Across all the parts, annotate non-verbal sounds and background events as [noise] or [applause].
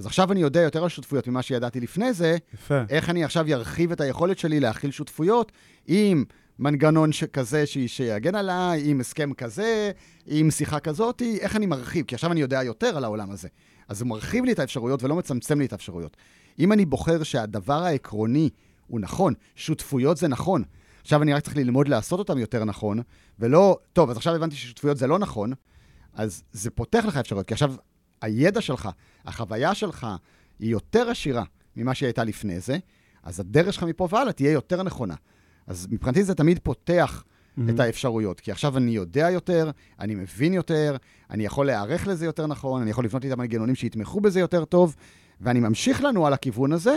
אז עכשיו אני יודע יותר על שותפויות ממה שידעתי לפני זה, יפה. איך אני עכשיו ארחיב את היכולת שלי להכיל שותפויות עם מנגנון כזה ש... שיגן עליי, עם הסכם כזה, עם שיחה כזאת, איך אני מרחיב? כי עכשיו אני יודע יותר על העולם הזה. אז הוא מרחיב לי את האפשרויות ולא מצמצם לי את האפשרויות. אם אני בוחר שהדבר העקרוני הוא נכון, שותפויות זה נכון, עכשיו אני רק צריך ללמוד לעשות אותם יותר נכון, ולא, טוב, אז עכשיו הבנתי ששותפויות זה לא נכון, אז זה פותח לך אפשרויות, כי עכשיו הידע שלך, החוויה שלך, היא יותר עשירה ממה שהיא הייתה לפני זה, אז הדרך שלך מפה והלאה תהיה יותר נכונה. אז מבחינתי זה תמיד פותח mm-hmm. את האפשרויות, כי עכשיו אני יודע יותר, אני מבין יותר, אני יכול להיערך לזה יותר נכון, אני יכול לבנות איתם מנגנונים שיתמכו בזה יותר טוב, ואני ממשיך לנו על הכיוון הזה,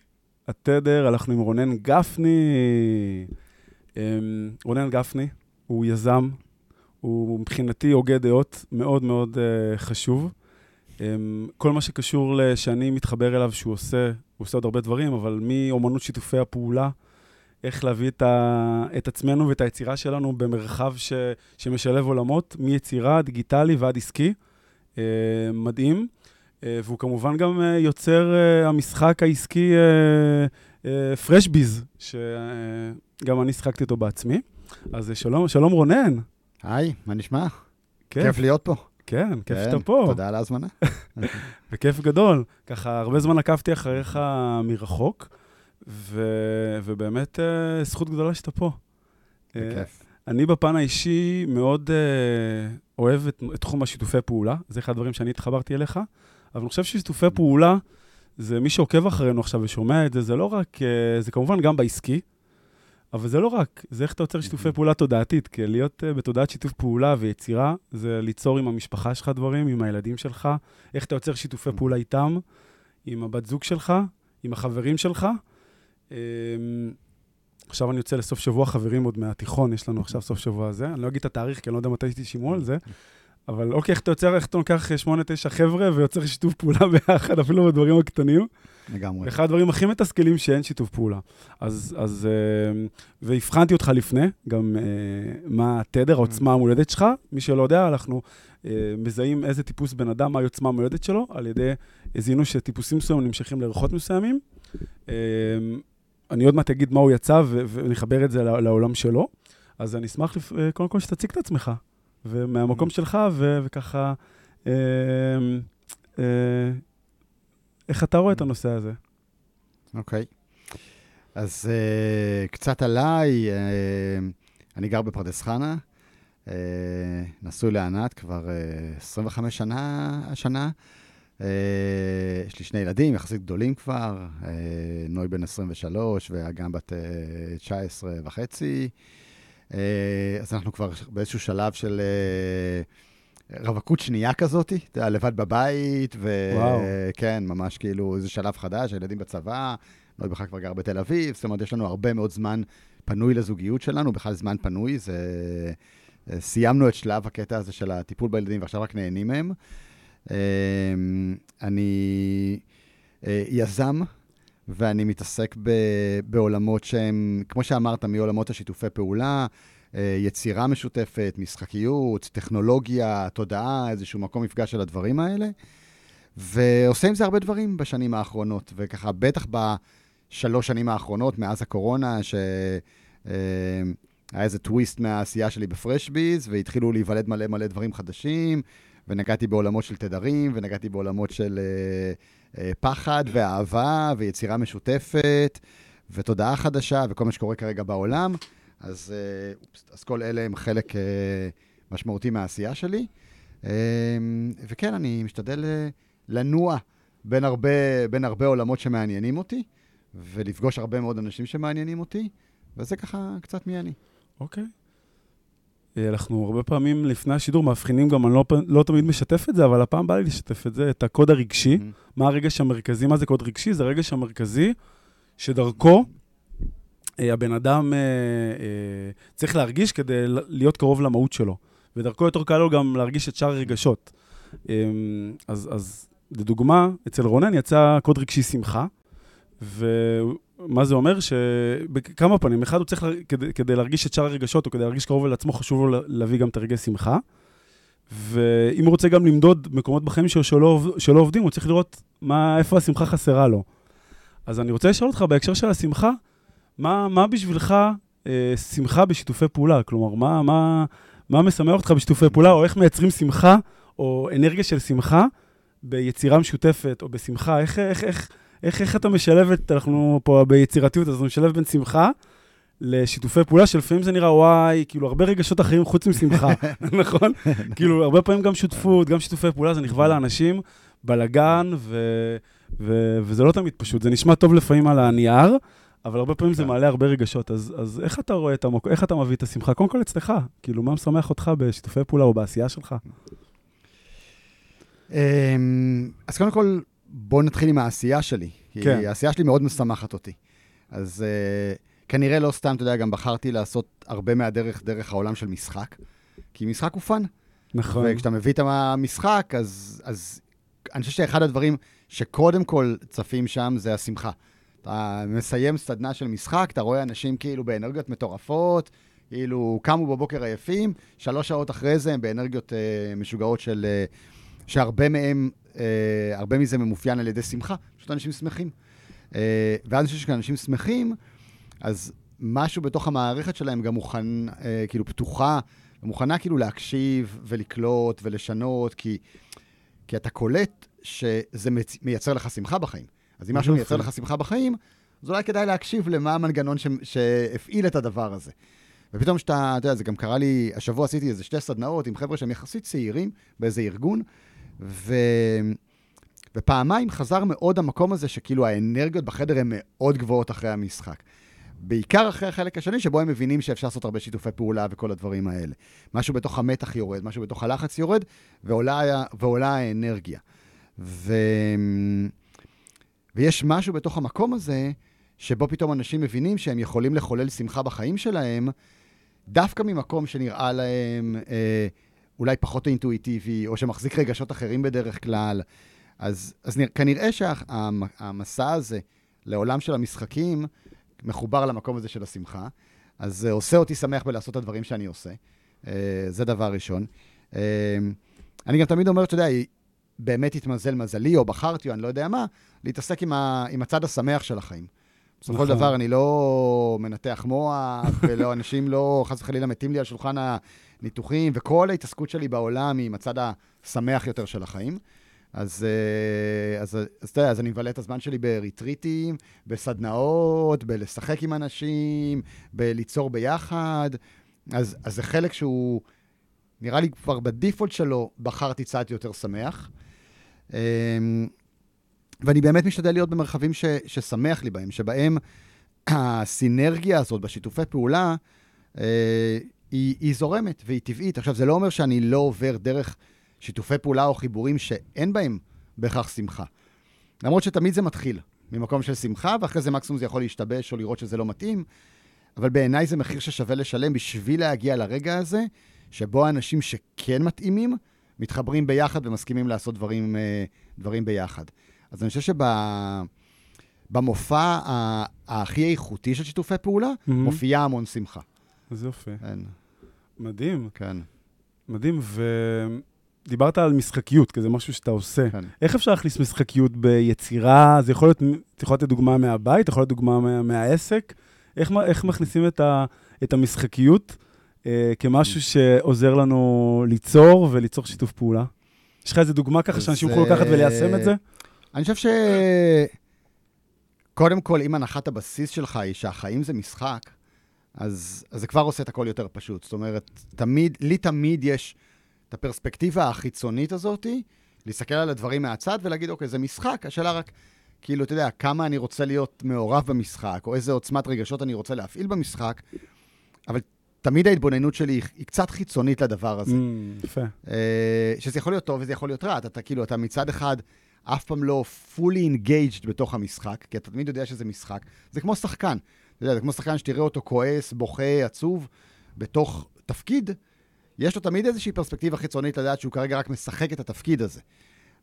התדר אנחנו עם רונן גפני. אמ, רונן גפני הוא יזם, הוא מבחינתי הוגה דעות מאוד מאוד uh, חשוב. Um, כל מה שקשור שאני מתחבר אליו שהוא עושה, הוא עושה עוד הרבה דברים, אבל מאומנות שיתופי הפעולה, איך להביא את, ה, את עצמנו ואת היצירה שלנו במרחב ש, שמשלב עולמות, מיצירה, דיגיטלי ועד עסקי. Uh, מדהים. אה, והוא כמובן גם אה, יוצר אה, המשחק העסקי פרשביז, שגם אני שחקתי אותו בעצמי. אז שלום, שלום רונן. היי, מה נשמע? כיף. כיף להיות פה. כן, כיף כן, שאתה פה. תודה על ההזמנה. [laughs] בכיף גדול. ככה, הרבה זמן עקבתי אחריך מרחוק, ו... ובאמת זכות גדולה שאתה פה. בכיף. אני בפן האישי מאוד uh, אוהב את, את תחום השיתופי פעולה, זה אחד הדברים שאני התחברתי אליך. אבל אני חושב ששיתופי פעולה, זה מי שעוקב אחרינו עכשיו ושומע את זה, זה לא רק, אה, זה כמובן גם בעסקי, אבל זה לא רק, זה איך אתה יוצר שיתופי פעולה תודעתית, כי להיות אה, בתודעת שיתוף פעולה ויצירה, זה ליצור עם המשפחה שלך דברים, עם הילדים שלך, איך אתה יוצר שיתופי פעולה איתם, עם הבת זוג שלך, עם החברים שלך. אמ, עכשיו אני יוצא לסוף שבוע חברים עוד מהתיכון, יש לנו עכשיו סוף שבוע הזה. אני לא אגיד את התאריך, כי אני לא יודע מתי תשמעו על זה, אבל אוקיי, איך אתה יוצר, איך אתה לוקח שמונה, תשע חבר'ה ויוצר שיתוף פעולה [laughs] ביחד, אפילו בדברים הקטנים. לגמרי. אחד הדברים הכי מתסכלים שאין שיתוף פעולה. אז, אז אה, והבחנתי אותך לפני, גם אה, מה התדר, העוצמה המולדת שלך. מי שלא יודע, אנחנו אה, מזהים איזה טיפוס בן אדם, מהי עוצמה המולדת שלו, על ידי, זיהינו שטיפוסים מסוימים נמשכים לריחות מסוימים. אני עוד מעט אגיד מה הוא יצא ונחבר את זה לעולם שלו. אז אני אשמח, קודם כל, שתציג את עצמך. ומהמקום mm. שלך, ו- וככה, אה, אה, איך אתה רואה את הנושא הזה? אוקיי. Okay. אז אה, קצת עליי, אה, אני גר בפרדס חנה, אה, נשוי לענת כבר אה, 25 שנה השנה. Uh, יש לי שני ילדים, יחסית גדולים כבר, uh, נוי בן 23 ואגם בת uh, 19 וחצי. אה, אז אנחנו כבר באיזשהו שלב של אה, רווקות שנייה כזאת, אתה יודע, לבד בבית, וכן, ממש כאילו איזה שלב חדש, הילדים בצבא, נוי בכלל כבר גר בתל אביב, זאת אומרת, יש לנו הרבה מאוד זמן פנוי לזוגיות שלנו, בכלל זמן פנוי, זה... אה, סיימנו את שלב הקטע הזה של הטיפול בילדים, ועכשיו רק נהנים מהם. אני יזם, ואני מתעסק ב, בעולמות שהם, כמו שאמרת, מעולמות השיתופי פעולה, אה, יצירה משותפת, משחקיות, טכנולוגיה, תודעה, איזשהו מקום מפגש של הדברים האלה. ועושה עם זה הרבה דברים בשנים האחרונות, וככה, בטח בשלוש שנים האחרונות, מאז הקורונה, שהיה אה, איזה טוויסט מהעשייה שלי בפרשביז, והתחילו להיוולד מלא מלא דברים חדשים, ונגעתי בעולמות של תדרים, ונגעתי בעולמות של... Uh, אה, פחד ואהבה ויצירה משותפת ותודעה חדשה וכל מה שקורה כרגע בעולם. אז, אה, אז כל אלה הם חלק אה, משמעותי מהעשייה שלי. וכן, אני משתדל לנוע בין הרבה, בין הרבה עולמות שמעניינים אותי, ולפגוש הרבה מאוד אנשים שמעניינים אותי, וזה ככה קצת מי אני. אוקיי. אה, אנחנו הרבה פעמים לפני השידור מאבחנים גם, אני לא, לא תמיד משתף את זה, אבל הפעם בא לי לשתף את זה, את הקוד הרגשי. Mm-hmm. מה הרגש המרכזי? מה זה קוד רגשי? זה הרגש המרכזי שדרכו אה, הבן אדם אה, אה, צריך להרגיש כדי להיות קרוב למהות שלו. ודרכו יותר קל לו גם להרגיש את שאר הרגשות. אה, אז, אז לדוגמה, אצל רונן יצא קוד רגשי שמחה, ומה זה אומר? שבכמה פנים, אחד הוא צריך, כדי, כדי להרגיש את שאר הרגשות, או כדי להרגיש קרוב אל עצמו, חשוב לו לה- להביא גם את הרגש שמחה. ואם הוא רוצה גם למדוד מקומות בחיים שלו שלא, שלא עובדים, הוא צריך לראות מה, איפה השמחה חסרה לו. אז אני רוצה לשאול אותך בהקשר של השמחה, מה, מה בשבילך אה, שמחה בשיתופי פעולה? כלומר, מה, מה, מה משמח אותך בשיתופי פעולה, או איך מייצרים שמחה, או אנרגיה של שמחה ביצירה משותפת, או בשמחה? איך, איך, איך, איך, איך אתה משלב את, אנחנו פה ביצירתיות, אז אתה משלב בין שמחה לשיתופי פעולה, שלפעמים זה נראה, וואי, כאילו, הרבה רגשות אחרים חוץ משמחה, [laughs] נכון? כאילו, הרבה פעמים גם שותפות, גם שיתופי פעולה, זה נכווה לאנשים, בלאגן, ו, ו, וזה לא תמיד פשוט. זה נשמע טוב לפעמים על הנייר, אבל הרבה פעמים זה כן. מעלה הרבה רגשות. אז, אז איך אתה רואה את המוק... איך אתה מביא את השמחה? קודם כל אצלך, כאילו, מה משמח אותך בשיתופי פעולה או בעשייה שלך? אמ, אז קודם כל, בואו נתחיל עם העשייה שלי. כי כן. העשייה שלי מאוד משמחת אותי. אז uh, כנראה לא סתם, אתה יודע, גם בחרתי לעשות הרבה מהדרך דרך העולם של משחק, כי משחק הוא fun. נכון. וכשאתה מביא את המשחק, אז, אז אני חושב שאחד הדברים שקודם כל צפים שם זה השמחה. אתה מסיים סדנה של משחק, אתה רואה אנשים כאילו באנרגיות מטורפות, כאילו קמו בבוקר עייפים, שלוש שעות אחרי זה הם באנרגיות אה, משוגעות של... אה, שהרבה מהם, אה, הרבה מזה ממאופיין על ידי שמחה, פשוט אנשים שמחים. אה, ואז אני חושב שכשאנשים שמחים, אז משהו בתוך המערכת שלהם גם מוכן, אה, כאילו פתוחה, ומוכנה כאילו להקשיב ולקלוט ולשנות, כי, כי אתה קולט שזה מצ- מייצר לך שמחה בחיים. אז אם משהו. מייצר לך שמחה בחיים, אז אולי כדאי להקשיב למה המנגנון ש... שהפעיל את הדבר הזה. ופתאום שאתה, אתה יודע, זה גם קרה לי, השבוע עשיתי איזה שתי סדנאות עם חבר'ה שהם יחסית צעירים באיזה ארגון, ו... ופעמיים חזר מאוד המקום הזה שכאילו האנרגיות בחדר הן מאוד גבוהות אחרי המשחק. בעיקר אחרי החלק השני, שבו הם מבינים שאפשר לעשות הרבה שיתופי פעולה וכל הדברים האלה. משהו בתוך המתח יורד, משהו בתוך הלחץ יורד, ועולה, ועולה האנרגיה. ו... ויש משהו בתוך המקום הזה, שבו פתאום אנשים מבינים שהם יכולים לחולל שמחה בחיים שלהם, דווקא ממקום שנראה להם אה, אולי פחות אינטואיטיבי, או שמחזיק רגשות אחרים בדרך כלל. אז, אז נרא, כנראה שהמסע הזה לעולם של המשחקים מחובר למקום הזה של השמחה. אז זה עושה אותי שמח בלעשות את הדברים שאני עושה. אה, זה דבר ראשון. אה, אני גם תמיד אומר, אתה יודע, באמת התמזל מזלי, או בחרתי, או אני לא יודע מה, להתעסק עם, ה, עם הצד השמח של החיים. בסופו של נכון. דבר, אני לא מנתח מוח, ולא, אנשים לא, חס וחלילה, מתים לי על שולחן הניתוחים, וכל ההתעסקות שלי בעולם היא עם הצד השמח יותר של החיים. אז, אה, אז, אתה יודע, אז אני מבלה את הזמן שלי בריטריטים, בסדנאות, בלשחק עם אנשים, בליצור ביחד. אז, אז זה חלק שהוא, נראה לי כבר בדיפולט שלו, בחרתי צד יותר שמח. אמ, ואני באמת משתדל להיות במרחבים ש, ששמח לי בהם, שבהם [clears throat] הסינרגיה הזאת בשיתופי פעולה, אה, היא, היא זורמת והיא טבעית. עכשיו, זה לא אומר שאני לא עובר דרך שיתופי פעולה או חיבורים שאין בהם בהכרח שמחה. למרות שתמיד זה מתחיל ממקום של שמחה, ואחרי זה מקסימום זה יכול להשתבש או לראות שזה לא מתאים, אבל בעיניי זה מחיר ששווה לשלם בשביל להגיע לרגע הזה, שבו האנשים שכן מתאימים, מתחברים ביחד ומסכימים לעשות דברים, אה, דברים ביחד. אז אני חושב שבמופע הכי איכותי של שיתופי פעולה, Mhm. מופיעה המון שמחה. אז יופי. כן, מדהים, כן, מדהים. ודיברת על משחקיות, כי זה משהו שאתה עושה. כן. איך אפשר להכניס משחקיות ביצירה? זה יכול להיות, זה יכול להיות דוגמה מהבית, יכול להיות דוגמה מה, מהעסק. איך, איך מכניסים את, ה, את המשחקיות אה, כמשהו שעוזר לנו ליצור וליצור שיתוף פעולה? יש לך איזה דוגמה ככה שאנשים יוכלו לקחת אה, וליישם את זה? אני חושב ש... קודם כל, אם הנחת הבסיס שלך היא שהחיים זה משחק, אז, אז זה כבר עושה את הכל יותר פשוט. זאת אומרת, תמיד, לי תמיד יש את הפרספקטיבה החיצונית הזאת, להסתכל על הדברים מהצד ולהגיד, אוקיי, זה משחק, השאלה רק, כאילו, אתה יודע, כמה אני רוצה להיות מעורב במשחק, או איזה עוצמת רגשות אני רוצה להפעיל במשחק, אבל תמיד ההתבוננות שלי היא, היא קצת חיצונית לדבר הזה. Mm, יפה. אה, שזה יכול להיות טוב וזה יכול להיות רע. אתה, אתה כאילו, אתה מצד אחד אף פעם לא fully engaged בתוך המשחק, כי אתה תמיד יודע שזה משחק. זה כמו שחקן. אתה יודע, זה כמו שחקן שתראה אותו כועס, בוכה, עצוב, בתוך תפקיד, יש לו תמיד איזושהי פרספקטיבה חיצונית לדעת שהוא כרגע רק משחק את התפקיד הזה.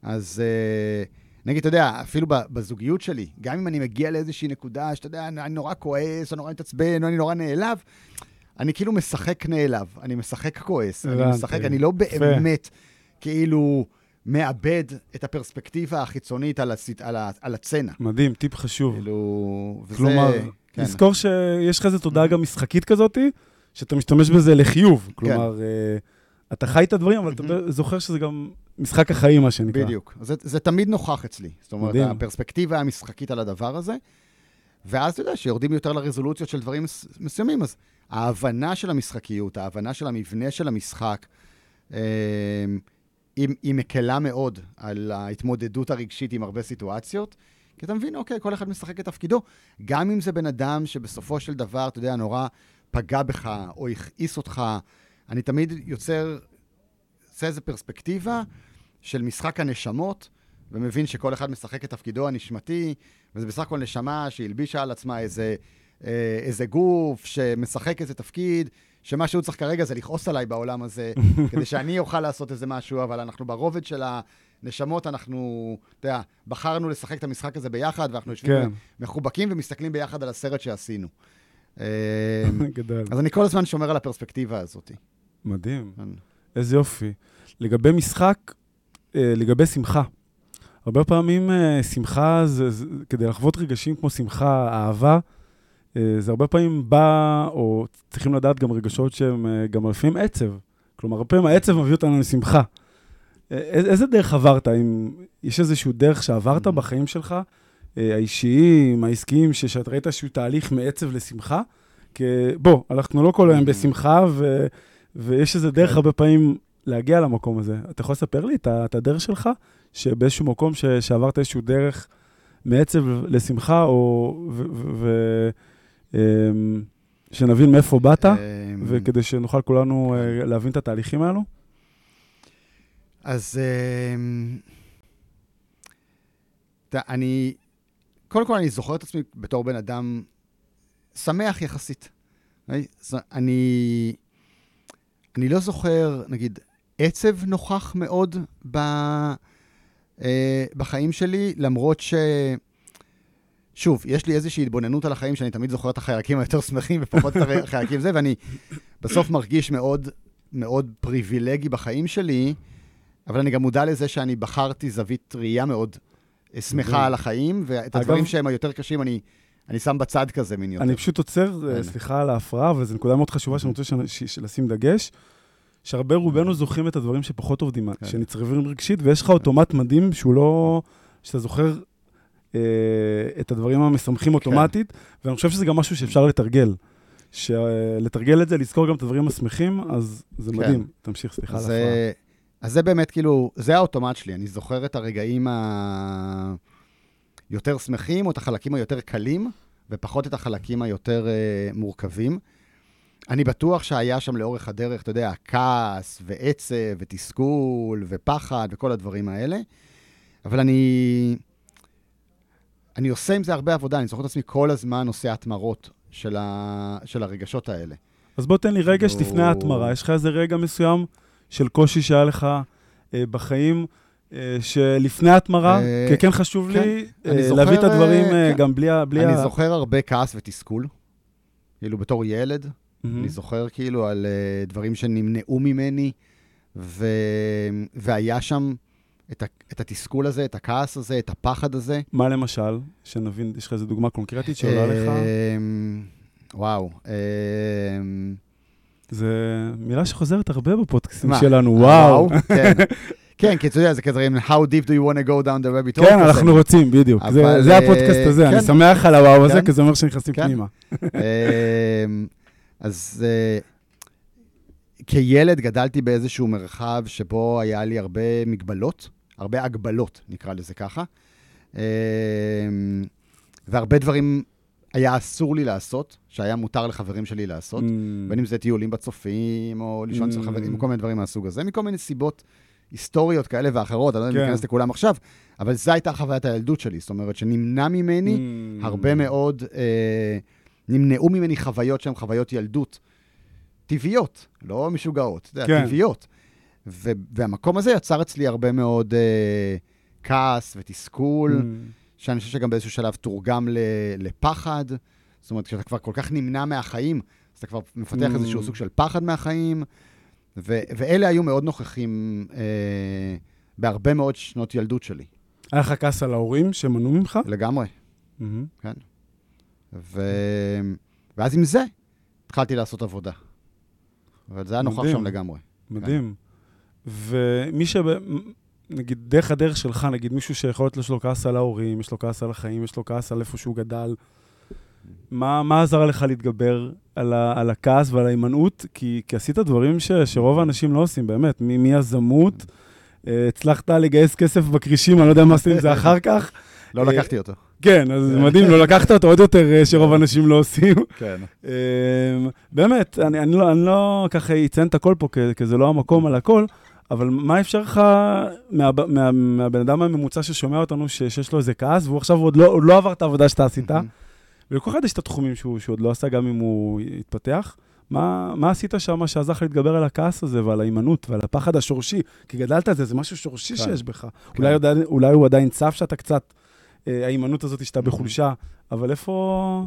אז אה, נגיד, אתה יודע, אפילו בזוגיות שלי, גם אם אני מגיע לאיזושהי נקודה שאתה יודע, אני נורא כועס, או נורא מתעצבן, אני נורא נעלב, אני כאילו משחק נעלב, אני משחק כועס, אני משחק, אני לא באמת כאילו מאבד את הפרספקטיבה החיצונית על, הצ... על, ה... על הצצנה. מדהים, טיפ חשוב. כאילו, וזה... כלומר, כן. לזכור שיש לך איזו תודעה גם משחקית כזאתי, שאתה משתמש בזה לחיוב. כן. כלומר, כן. אתה חי את הדברים, אבל אתה זוכר שזה גם משחק החיים, מה שנקרא. בדיוק. זה, זה תמיד נוכח אצלי. זאת אומרת, מדהים. הפרספקטיבה המשחקית על הדבר הזה, ואז אתה יודע, שיורדים יותר לרזולוציות של דברים מסוימים, אז ההבנה של המשחקיות, ההבנה של המבנה של המשחק, אה, היא, היא מקלה מאוד על ההתמודדות הרגשית עם הרבה סיטואציות, כי אתה מבין, אוקיי, כל אחד משחק את תפקידו. גם אם זה בן אדם שבסופו של דבר, אתה יודע, נורא פגע בך או הכעיס אותך, אני תמיד יוצר, עושה איזו פרספקטיבה של משחק הנשמות, ומבין שכל אחד משחק את תפקידו הנשמתי, וזה בסך הכל נשמה שהלבישה על עצמה איזה, אה, איזה גוף שמשחק איזה תפקיד, שמה שהוא צריך כרגע זה לכעוס עליי בעולם הזה, [laughs] כדי שאני אוכל לעשות איזה משהו, אבל אנחנו ברובד של הנשמות, אנחנו, אתה יודע, בחרנו לשחק את המשחק הזה ביחד, ואנחנו יושבים כן. מחובקים ומסתכלים ביחד על הסרט שעשינו. [laughs] אה, גדול. אז אני כל הזמן שומר על הפרספקטיבה הזאת. מדהים. כן. איזה יופי. לגבי משחק, אה, לגבי שמחה. הרבה פעמים אה, שמחה, זה, זה, כדי לחוות רגשים כמו שמחה, אהבה, אה, זה הרבה פעמים בא, או צריכים לדעת גם רגשות שהם גם לפעמים עצב. כלומר, הרבה פעמים העצב מביא אותנו לשמחה. איזה דרך עברת? אם יש איזשהו דרך שעברת mm-hmm. בחיים שלך, האישיים, העסקיים, שאתה ראית איזשהו תהליך מעצב לשמחה? כי בוא, אנחנו לא כל היום mm-hmm. בשמחה, ו, ויש איזה דרך כן. הרבה פעמים להגיע למקום הזה. אתה יכול לספר לי את הדרך שלך? שבאיזשהו מקום ש, שעברת איזשהו דרך מעצב לשמחה, או... ו, ו, שנבין מאיפה באת, אמ, וכדי שנוכל כולנו כן. אה, להבין את התהליכים האלו? אז אמ, אני, קודם כל אני זוכר את עצמי בתור בן אדם שמח יחסית. אני, אני לא זוכר, נגיד, עצב נוכח מאוד ב, אה, בחיים שלי, למרות ש... שוב, יש לי איזושהי התבוננות על החיים, שאני תמיד זוכר את החייקים היותר שמחים ופחות את החייקים זה, ואני בסוף מרגיש מאוד, מאוד פריבילגי בחיים שלי, אבל אני גם מודע לזה שאני בחרתי זווית ראייה מאוד אה, שמחה על החיים, ואת הדברים שהם היותר קשים אני, אני שם בצד כזה מין יותר. אני פשוט עוצר, אה, סליחה על ההפרעה, וזו נקודה מאוד חשובה שאני רוצה לשים דגש. שהרבה רובנו זוכרים את הדברים שפחות עובדים, כן. שנצרבים רגשית, ויש לך אוטומט מדהים שהוא לא... שאתה זוכר את הדברים המשמחים כן. אוטומטית, ואני חושב שזה גם משהו שאפשר לתרגל. שלתרגל את זה, לזכור גם את הדברים השמחים, אז זה כן. מדהים. תמשיך, סליחה על ההפרעה. אז זה באמת, כאילו, זה האוטומט שלי. אני זוכר את הרגעים היותר שמחים, או את החלקים היותר קלים, ופחות את החלקים היותר uh, מורכבים. אני בטוח שהיה שם לאורך הדרך, אתה יודע, כעס ועצב ותסכול ופחד וכל הדברים האלה, אבל אני... אני עושה עם זה הרבה עבודה, אני זוכר את עצמי כל הזמן עושה התמרות של, ה... של הרגשות האלה. אז בוא תן לי רגע שלפני ההתמרה, יש לך איזה רגע מסוים של קושי שהיה לך אה, בחיים, אה, שלפני ההתמרה, אה, כי כן חשוב כן, לי אה, זוכר, להביא את הדברים אה, כן. גם בלי ה... אני ה... זוכר הרבה כעס ותסכול, כאילו בתור ילד. Mm-hmm. אני זוכר כאילו על uh, דברים שנמנעו ממני, ו... והיה שם את, ה... את התסכול הזה, את הכעס הזה, את הפחד הזה. מה למשל? שנבין, יש לך איזו דוגמה קונקרטית שעולה לך? אמ, וואו. אמ, זה מילה שחוזרת הרבה בפודקאסטים שלנו, וואו. כן. [laughs] כן, כי אתה יודע, זה כזה, How deep do you want to go down the rabbit hole? כן, אנחנו רוצים, בדיוק. זה הפודקאסט הזה, אני כן. שמח על הוואו הזה, כן. כי זה אומר שנכנסים כן. פנימה. [laughs] אמ, אז uh, כילד גדלתי באיזשהו מרחב שבו היה לי הרבה מגבלות, הרבה הגבלות, נקרא לזה ככה. Uh, והרבה דברים היה אסור לי לעשות, שהיה מותר לחברים שלי לעשות, Mm. בין אם זה טיולים בצופים, או לישון אצל Mm. חברים, כל מיני דברים מהסוג הזה, מכל מיני סיבות היסטוריות כאלה ואחרות, אני לא יודע אם כן. ניכנס לכולם עכשיו, אבל זו הייתה חוויית הילדות שלי, זאת אומרת שנמנע ממני Mm. הרבה מאוד, אה, נמנעו ממני חוויות שהן חוויות ילדות טבעיות, לא משוגעות, אתה יודע, כן. טבעיות. ו- והמקום הזה יצר אצלי הרבה מאוד אה, כעס ותסכול, Mm. שאני חושב שגם באיזשהו שלב תורגם ל- לפחד. זאת אומרת, כשאתה כבר כל כך נמנע מהחיים, אז אתה כבר מפתח Mm. איזשהו סוג של פחד מהחיים, ו- ואלה היו מאוד נוכחים אה, בהרבה מאוד שנות ילדות שלי, היה לך כעס על ההורים שמנעו ממך? לגמרי. מהמם. ו... ואז עם זה התחלתי לעשות עבודה. אבל זה היה נוכח. שם לגמרי. מדהים. ומי ש... נגיד, דרך הדרך שלך, נגיד מישהו שיכול להיות יש לו כעס על ההורים, יש לו כעס על החיים, יש לו כעס על איפה שהוא גדל, מה, מה עזר לך להתגבר על, ה, על הכעס ועל ההימנעות? כי, כי עשית דברים ש, שרוב האנשים לא עושים, באמת, מיזמות, אה, הצלחת לגייס כסף בכרישים, אני לא יודע מה עשית עם זה אחר כך. לא אה, לקחתי אותו. כן, אז מדהים, לא לקחת אותו עוד יותר אה, שרוב האנשים לא עושים. כן. אמ, באמת, אני, אני, לא, אני לא ככה אציין את הכל פה, כי זה לא המקום על הכל, אבל מה אפשר לך מה, מה, מהבן אדם הממוצע ששומע אותנו, ש, שיש לו איזה כעס, והוא עכשיו עוד לא, עוד לא עבר את העבודה שאתה עשית, ולכל אחד יש את התחומים שהוא, שהוא עוד לא עשה, גם אם הוא התפתח. מה, מה עשית שם שעזר לך להתגבר על הכעס הזה ועל ההימנעות ועל הפחד השורשי? כי גדלת על זה, זה משהו שורשי כן. שיש בך. אולי, עוד- אולי הוא עדיין צף שאתה קצת, אה, ההימנעות הזאת שאתה בחולשה, אבל איפה,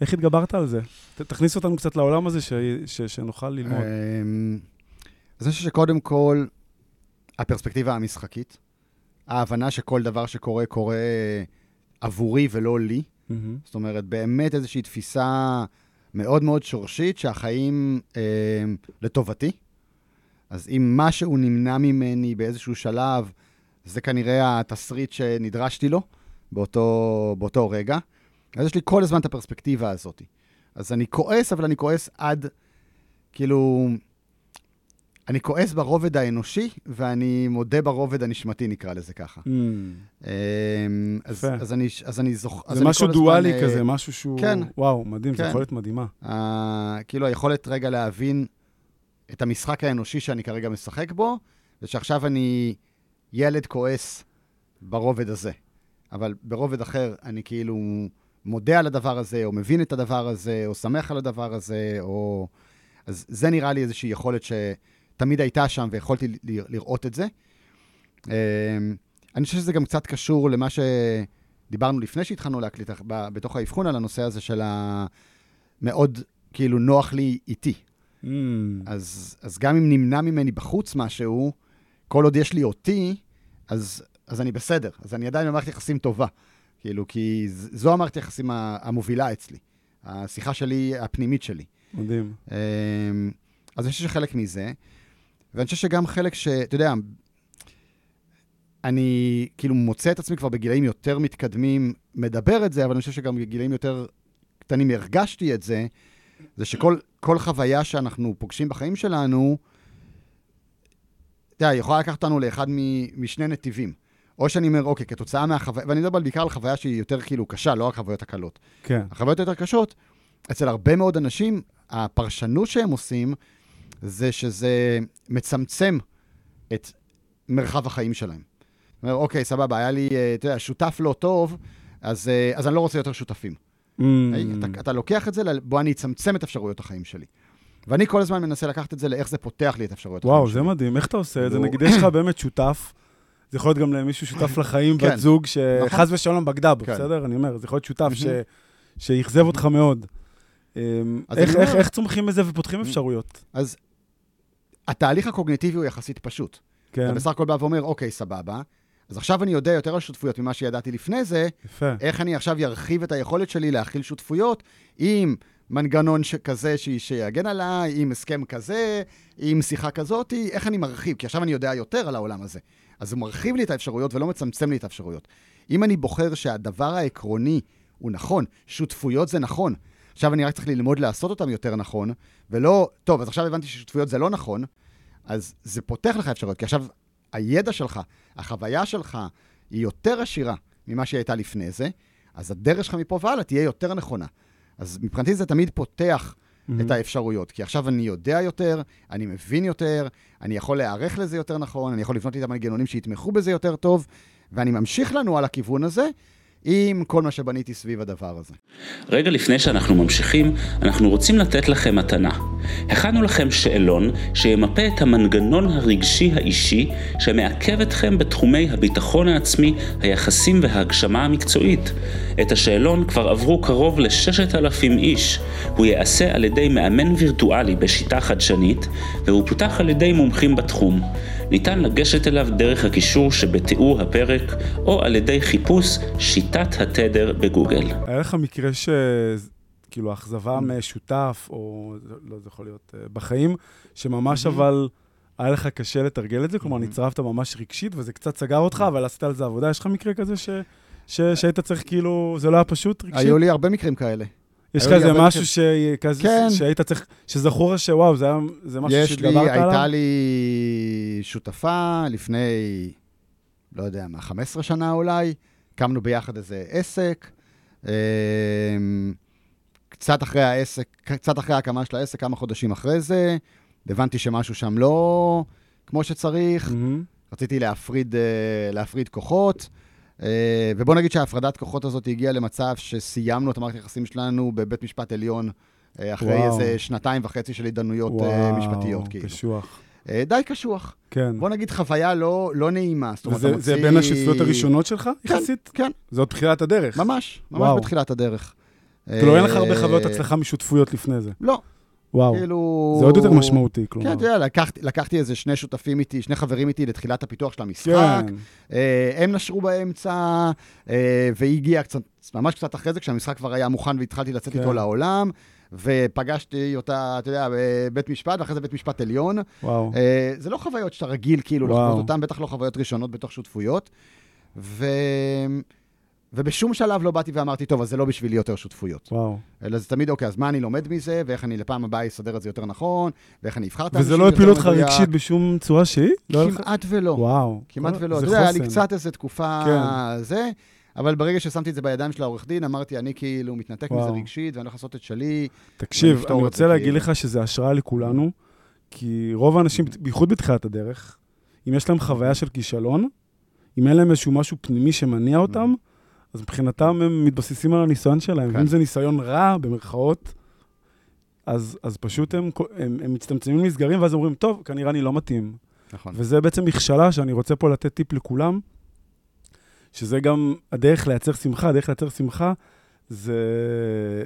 איך התגברת על זה? ת, תכניס אותנו קצת לעולם הזה ש, ש, שנוכל ללמוד. אמ, אז אני חושב שקודם כל, הפרספקטיבה המשחקית, ההבנה שכל דבר שקורה, קורה עבורי ולא לי. מהמם. זאת אומרת, באמת איזושהי תפיסה מאוד מאוד שורשית, שהחיים אה, לטובתי. אז אם משהו נמנע ממני באיזשהו שלב, זה כנראה התסריט שנדרשתי לו באותו, באותו רגע. אז יש לי כל הזמן את הפרספקטיבה הזאת. אז אני כועס, אבל אני כועס עד, כאילו, אני כועס ברובד האנושי, ואני מודה ברובד הנשמתי, נקרא לזה ככה. אמ, אמ, אז. אז אני, אז אני זוכר... אז זה אני משהו כל הזמן, דואלי אה, כזה, משהו שהוא... כן. וואו, מדהים, זו כן. יכולת מדהימה. ה- כאילו היכולת רגע להבין את המשחק האנושי שאני כרגע משחק בו, זה שעכשיו אני ילד כועס ברובד הזה. אבל ברובד אחר אני כאילו מודה על הדבר הזה, או מבין את הדבר הזה, או שמח על הדבר הזה, או... אז זה נראה לי איזושהי יכולת שתמיד הייתה שם ויכולתי לראות את זה. אמ, אני חושב שזה גם קצת קשור למה שדיברנו לפני שהתחלנו להקליט בתוך האבחון על הנושא הזה של ה... מאוד, כאילו, נוח לי איתי. אמ, אז, אז גם אם נמנע ממני בחוץ משהו, כל עוד יש לי אותי, אז, אז אני בסדר. אז אני עדיין במערכת יחסים טובה. כאילו, כי זו המערכת יחסים המובילה אצלי. השיחה שלי, הפנימית שלי. מדהים. אמ, אז אני חושב שחלק מזה, ואני חושב שגם חלק ש... אתה יודע, אני כאילו מוצא את עצמי כבר בגילאים יותר מתקדמים מדבר את זה, אבל אני חושב שגם בגילאים יותר קטנים הרגשתי את זה, זה שכל כל חוויה שאנחנו פוגשים בחיים שלנו, אתה יודע, יכולה לקחת אותנו לאחד מ, משני נתיבים. או שאני אומר, אוקיי, כתוצאה מהחוויה, ואני מדבר בעיקר על חוויה שהיא יותר כאילו קשה, לא רק חוויות הקלות. כן. החוויות היותר קשות, אצל הרבה מאוד אנשים, הפרשנות שהם עושים, זה שזה מצמצם את מרחב החיים שלהם. זאת אומרת, אוקיי, סבבה, היה לי, אה, אתה יודע, שותף לא טוב, אז, אה, אז אני לא רוצה יותר שותפים. היי, אתה, אתה לוקח את זה, בוא אני אצמצם את אפשרויות החיים שלי. ואני כל הזמן מנסה לקחת את זה לאיך זה פותח לי את אפשרויות החיים וואו, שלי. זה מדהים. איך אתה עושה את זה? נגיד, יש לך באמת שותף, זה יכול להיות גם למישהו שותף [laughs] לחיים, כן. בת זוג, נכון. שחס ושלום בגדה בו, כן. בסדר? אני אומר, זה יכול להיות שותף ש-. שאכזב אותך מאוד. אמ, איך- אומר- איך- איך צומחים מזה ופותחים אפשרויות? אז התהליך הקוגניטיבי הוא יחסית פשוט. כן, אתה בסך הכל בא ואומר, אוקיי, סבבה, אז עכשיו אני יודע יותר על שותפויות ממה שידעתי לפני זה, יפה. איך אני עכשיו ארחיב את היכולת שלי להכיל שותפויות עם מנגנון ש- כזה ש- שיגן עליי, עם הסכם כזה, עם שיחה כזאת, איך אני מרחיב? כי עכשיו אני יודע יותר על העולם הזה. אז הוא מרחיב לי את האפשרויות ולא מצמצם לי את האפשרויות. אם אני בוחר שהדבר העקרוני הוא נכון, שותפויות זה נכון, עכשיו אני רק צריך ללמוד לעשות אותם יותר נכון, ולא, טוב, אז עכשיו הבנתי ששותפויות זה לא נכון, אז זה פותח לך אפשרויות, כי עכשיו הידע שלך, החוויה שלך, היא יותר עשירה ממה שהיא הייתה לפני זה, אז הדרך שלך מפה והלאה תהיה יותר נכונה. אז מבחינתי זה תמיד פותח מהמם. את האפשרויות, כי עכשיו אני יודע יותר, אני מבין יותר, אני יכול להיערך לזה יותר נכון, אני יכול לבנות איתם מנגנונים שיתמכו בזה יותר טוב, ואני ממשיך לנו על הכיוון הזה, עם כל מה שבניתי סביב הדבר הזה. רגע לפני שאנחנו ממשיכים, אנחנו רוצים לתת לכם מתנה. הכנו לכם שאלון שימפה את המנגנון הרגשי האישי שמעכב אתכם בתחומי הביטחון העצמי, היחסים וההגשמה המקצועית. את השאלון כבר עברו קרוב ל-6,000 איש. הוא ייעשה על ידי מאמן וירטואלי בשיטה חדשנית, והוא פותח על ידי מומחים בתחום. ניתן לגשת אליו דרך הקישור שבתיאור הפרק, או על ידי חיפוש שיטת התדר בגוגל. היה לך מקרה ש... כאילו, אכזבה משותף, או לא, זה יכול להיות אה, בחיים, שממש אבל היה לך קשה לתרגל את זה? כלומר, נצרבת ממש רגשית, וזה קצת סגר אותך, אבל עשית על זה עבודה. יש לך מקרה כזה ש... ש... שהיית צריך כאילו, זה לא היה פשוט רגשית? היו לי הרבה מקרים כאלה. יש הרבה משהו מקרים. שכזה, כן. שהיית צריך, שזכור שוואו, זה היה, זה משהו שהתגברת עליו? הייתה לי שותפה לפני, לא יודע מה, 15 שנה אולי, הקמנו ביחד איזה עסק. אמ, קצת אחרי העסק, קצת אחרי ההקמה של העסק, כמה חודשים אחרי זה, הבנתי שמשהו שם לא כמו שצריך, מהמם. רציתי להפריד, אה, להפריד כוחות, ובוא נגיד שההפרדת כוחות הזאת הגיעה למצב שסיימנו את המערכת היחסים שלנו בבית משפט עליון, אה, אחרי וואו. איזה שנתיים וחצי של התדיינויות אה, משפטיות, כאילו. קשוח. אה, די קשוח. כן. בוא נגיד חוויה לא, לא נעימה. זאת אומרת, וזה אתה זה בין השותפויות הראשונות שלך, כן, יחסית? כן, זאת תחילת הדרך. ממש, ממש וואו. בתחילת הדרך. כאילו, אין לך הרבה אה, חוויות הצלחה משותפויות לפני זה. לא, וואו. כאילו... זה עוד יותר משמעותי, כלומר. כן, אתה יודע, לקחתי, לקחתי איזה שני שותפים איתי, שני חברים איתי לתחילת הפיתוח של המשחק. כן. אה, הם נשרו באמצע, אה, והיא הגיעה קצת, ממש קצת אחרי זה, כשהמשחק כבר היה מוכן והתחלתי לצאת כן. איתו לעולם, ופגשתי אותה, אתה יודע, בבית משפט, ואחרי זה בית משפט עליון. וואו. אה, זה לא חוויות שאתה רגיל כאילו. לחוות אותן, בטח לא חוויות ראשונות בתוך שותפויות. ו... ובשום שלב לא באתי ואמרתי, טוב, אז זה לא בשבילי יותר שותפויות. וואו. אלא זה תמיד, אוקיי, אז מה אני לומד מזה, ואיך אני לפעם הבאה אסדר את זה יותר נכון, ואיך אני אבחר את האנשים וזה לא הפיל אותך. רגשית בשום צורה שהיא? לא כמעט ולא. וואו. כמעט ולא. זה יודע, היה לי חוסן. קצת איזו תקופה כן. זה, אבל ברגע ששמתי את זה בידיים של העורך דין, אמרתי, אני כאילו מתנתק מזה וואו. רגשית, ואני הולך לעשות את שלי. תקשיב, אני רוצה להגיד כאילו. לך שזה השראה לכולנו, כי רוב האנשים, בייחוד בתחילת הדרך, אם יש להם חוויה של כישלון, אם אין להם איזשהו משהו פנימי שמניע אותם, אז מבחינתם הם מתבססים על הניסיון שלהם. כן. ואם זה ניסיון רע, במרכאות, אז, אז פשוט הם, הם, הם מצטמצמים נסגרים, ואז אומרים, טוב, כנראה אני לא מתאים. נכון. וזה בעצם מכשלה שאני רוצה פה לתת טיפ לכולם, שזה גם הדרך לייצר שמחה, הדרך לייצר שמחה זה,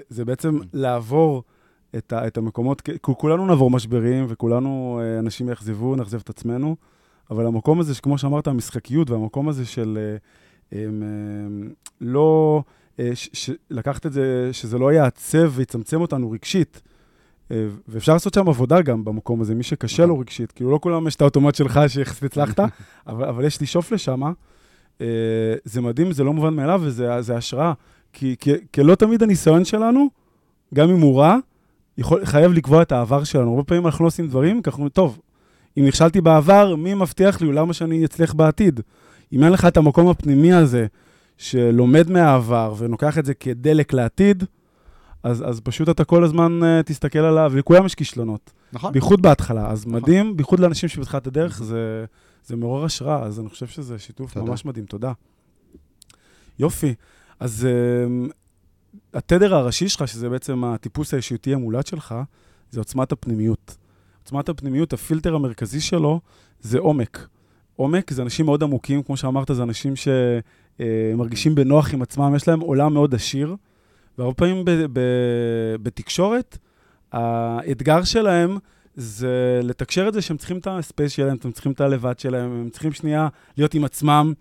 זה בעצם לעבור את, ה, את המקומות, כי כולנו נעבור משברים וכולנו, אה, אנשים יאכזבו, נאכזב את עצמנו, אבל המקום הזה, שכמו שאמרת, המשחקיות והמקום הזה של אה, לא, אה, ש, לקחת את זה, שזה לא יעצב ויצמצם אותנו רגשית. אה, ואפשר לעשות שם עבודה גם במקום הזה, מי שקשה לו רגשית, כאילו לא כולם יש את האוטומט שלך שיחסית הצלחת, [laughs] אבל, אבל יש לשאוף לשם. אה, זה מדהים, זה לא מובן מאליו וזה זה השראה. כי, כי, כי לא תמיד הניסיון שלנו, גם אם הוא רע, יכול, חייב לקבוע את העבר שלנו. הרבה פעמים אנחנו לא עושים דברים, כי אנחנו אומרים, טוב, אם נכשלתי בעבר, מי מבטיח לי, למה שאני אצליח בעתיד? אם אין לך את המקום הפנימי הזה, שלומד מהעבר ונוקח את זה כדלק לעתיד, אז, אז פשוט אתה כל הזמן uh, תסתכל עליו, ולכולם יש כישלונות. נכון? בייחוד בהתחלה, אז מדהים, בייחוד לאנשים שבתחילת הדרך, זה, זה מעורר השראה, אז אני חושב שזה שיתוף תודה. ממש מדהים, תודה. יופי, אז um, התדר הראשי שלך, שזה בעצם הטיפוס האישיותי המולד שלך, זה עוצמת הפנימיות. עוצמת הפנימיות, הפילטר המרכזי שלו זה עומק. עומק זה אנשים מאוד עמוקים, כמו שאמרת, זה אנשים שמרגישים בנוח עם עצמם, יש להם עולם מאוד עשיר, והרבה פעמים ב- ב- בתקשורת, האתגר שלהם זה לתקשר את זה שהם צריכים את הספייס שלהם, הם צריכים את הלבד שלהם, הם צריכים שנייה להיות עם עצמם,